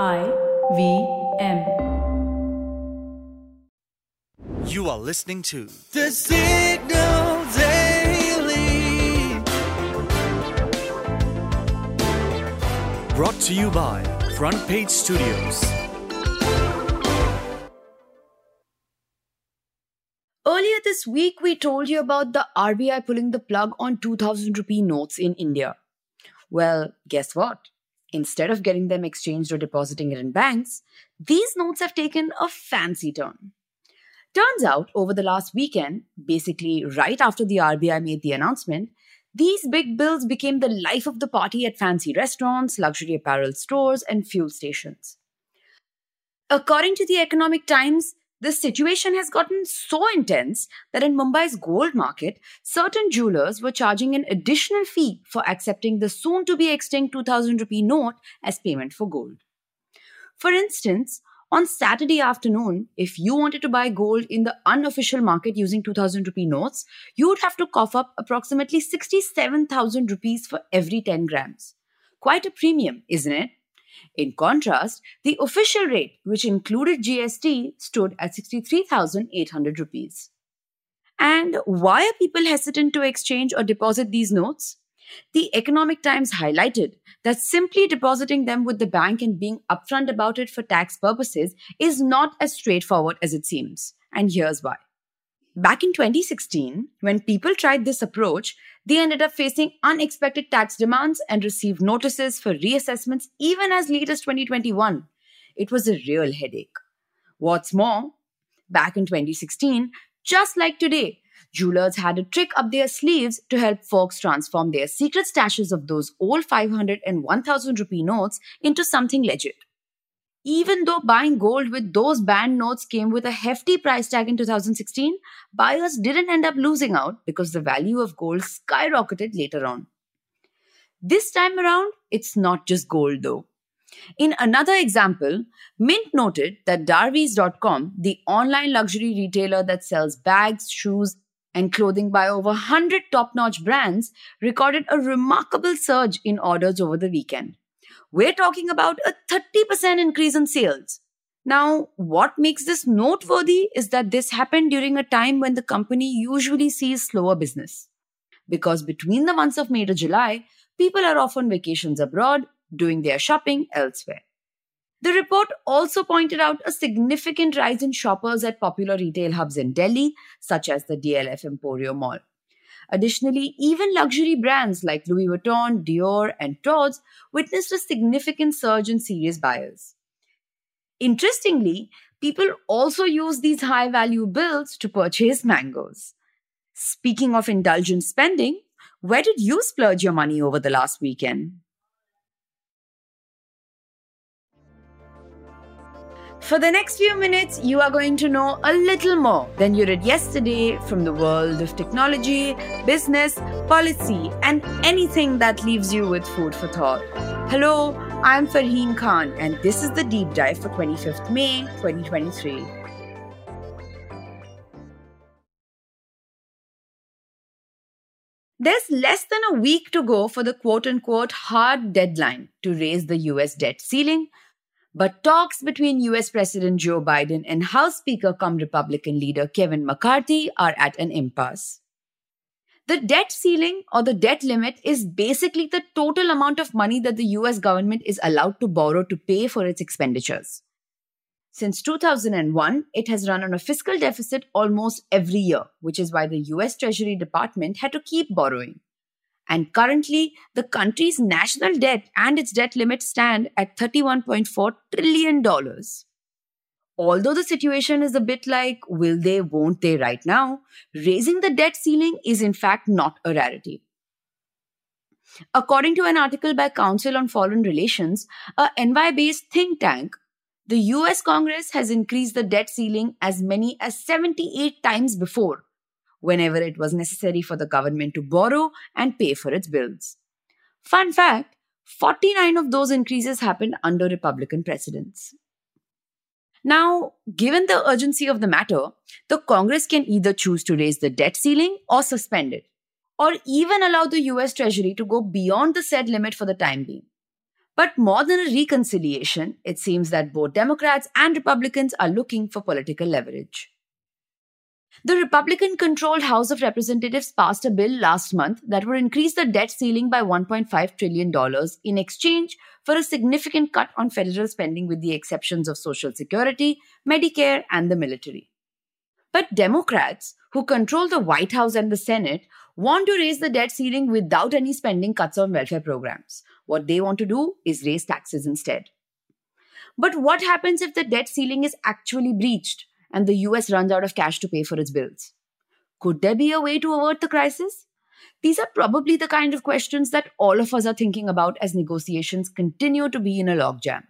I V M. You are listening to The Signal Daily. brought to you by Front Page Studios. Earlier this week, we told you about the RBI pulling the plug on 2000 rupee notes in India. Well, guess what? Instead of getting them exchanged or depositing it in banks, these notes have taken a fancy turn. Turns out, over the last weekend, basically right after the RBI made the announcement, these big bills became the life of the party at fancy restaurants, luxury apparel stores, and fuel stations. According to the Economic Times, the situation has gotten so intense that in Mumbai's gold market, certain jewelers were charging an additional fee for accepting the soon to be extinct 2000 rupee note as payment for gold. For instance, on Saturday afternoon, if you wanted to buy gold in the unofficial market using 2000 rupee notes, you would have to cough up approximately 67,000 rupees for every 10 grams. Quite a premium, isn't it? In contrast, the official rate, which included GST, stood at 63,800 rupees. And why are people hesitant to exchange or deposit these notes? The Economic Times highlighted that simply depositing them with the bank and being upfront about it for tax purposes is not as straightforward as it seems. And here's why. Back in 2016, when people tried this approach, they ended up facing unexpected tax demands and received notices for reassessments even as late as 2021. It was a real headache. What's more, back in 2016, just like today, jewelers had a trick up their sleeves to help folks transform their secret stashes of those old 500 and 1000 rupee notes into something legit. Even though buying gold with those banned notes came with a hefty price tag in 2016, buyers didn't end up losing out because the value of gold skyrocketed later on. This time around, it's not just gold though. In another example, Mint noted that Darveys.com, the online luxury retailer that sells bags, shoes, and clothing by over 100 top notch brands, recorded a remarkable surge in orders over the weekend. We're talking about a 30% increase in sales. Now, what makes this noteworthy is that this happened during a time when the company usually sees slower business. Because between the months of May to July, people are off on vacations abroad, doing their shopping elsewhere. The report also pointed out a significant rise in shoppers at popular retail hubs in Delhi, such as the DLF Emporio Mall. Additionally, even luxury brands like Louis Vuitton, Dior, and Tod's witnessed a significant surge in serious buyers. Interestingly, people also use these high value bills to purchase mangoes. Speaking of indulgent spending, where did you splurge your money over the last weekend? For the next few minutes, you are going to know a little more than you did yesterday from the world of technology, business, policy, and anything that leaves you with food for thought. Hello, I'm Farheen Khan, and this is the deep dive for 25th May 2023. There's less than a week to go for the quote unquote hard deadline to raise the US debt ceiling, but talks between US President Joe Biden and House Speaker cum Republican leader Kevin McCarthy are at an impasse. The debt ceiling or the debt limit is basically the total amount of money that the US government is allowed to borrow to pay for its expenditures. Since 2001, it has run on a fiscal deficit almost every year, which is why the US Treasury Department had to keep borrowing. And currently, the country's national debt and its debt limit stand at $31.4 trillion. Although the situation is a bit like will they, won't they right now, raising the debt ceiling is in fact not a rarity. According to an article by Council on Foreign Relations, a NY based think tank, the US Congress has increased the debt ceiling as many as 78 times before, whenever it was necessary for the government to borrow and pay for its bills. Fun fact 49 of those increases happened under Republican presidents. Now, given the urgency of the matter, the Congress can either choose to raise the debt ceiling or suspend it, or even allow the US Treasury to go beyond the said limit for the time being. But more than a reconciliation, it seems that both Democrats and Republicans are looking for political leverage. The Republican controlled House of Representatives passed a bill last month that would increase the debt ceiling by $1.5 trillion in exchange for a significant cut on federal spending, with the exceptions of Social Security, Medicare, and the military. But Democrats, who control the White House and the Senate, want to raise the debt ceiling without any spending cuts on welfare programs. What they want to do is raise taxes instead. But what happens if the debt ceiling is actually breached and the US runs out of cash to pay for its bills? Could there be a way to avert the crisis? These are probably the kind of questions that all of us are thinking about as negotiations continue to be in a logjam.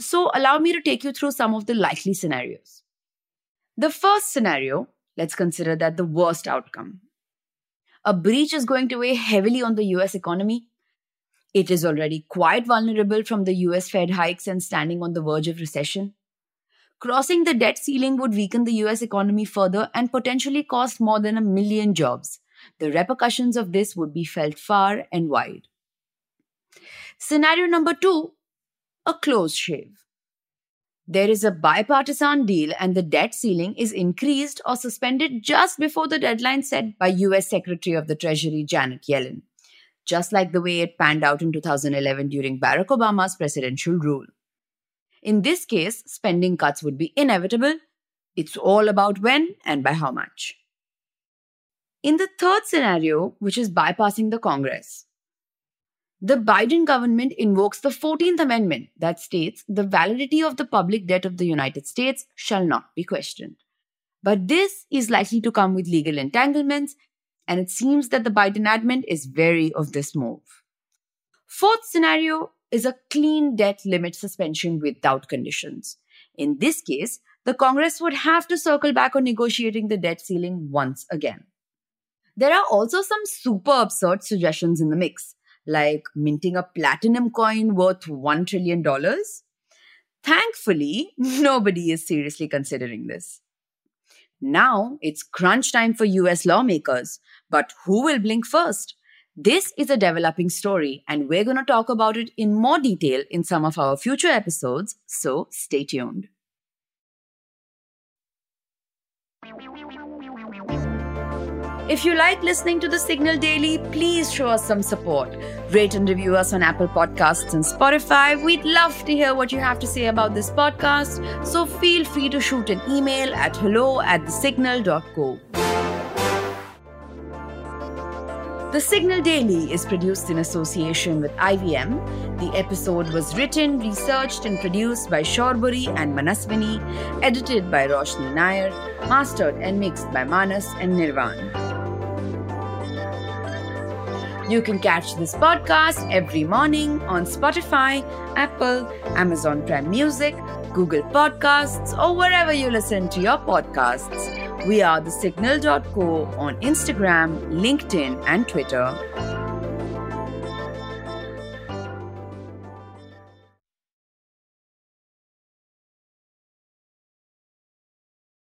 So, allow me to take you through some of the likely scenarios. The first scenario, let's consider that the worst outcome. A breach is going to weigh heavily on the US economy. It is already quite vulnerable from the US Fed hikes and standing on the verge of recession. Crossing the debt ceiling would weaken the US economy further and potentially cost more than a million jobs. The repercussions of this would be felt far and wide. Scenario number two a close shave. There is a bipartisan deal, and the debt ceiling is increased or suspended just before the deadline set by US Secretary of the Treasury Janet Yellen, just like the way it panned out in 2011 during Barack Obama's presidential rule. In this case, spending cuts would be inevitable. It's all about when and by how much. In the third scenario, which is bypassing the Congress, the Biden government invokes the 14th Amendment that states the validity of the public debt of the United States shall not be questioned. But this is likely to come with legal entanglements, and it seems that the Biden admin is wary of this move. Fourth scenario is a clean debt limit suspension without conditions. In this case, the Congress would have to circle back on negotiating the debt ceiling once again. There are also some super absurd suggestions in the mix like minting a platinum coin worth $1 trillion? Thankfully, nobody is seriously considering this. Now it's crunch time for US lawmakers, but who will blink first? This is a developing story, and we're going to talk about it in more detail in some of our future episodes, so stay tuned. If you like listening to the Signal Daily, please show us some support. Rate and review us on Apple Podcasts and Spotify. We'd love to hear what you have to say about this podcast, so feel free to shoot an email at hello at thesignal.co. The Signal Daily is produced in association with IVM. The episode was written, researched, and produced by Shorbori and Manaswini, edited by Roshni Nair, mastered and mixed by Manas and Nirvaan. You can catch this podcast every morning on Spotify, Apple, Amazon Prime Music, Google Podcasts, or wherever you listen to your podcasts. We are the signal.co on Instagram, LinkedIn, and Twitter.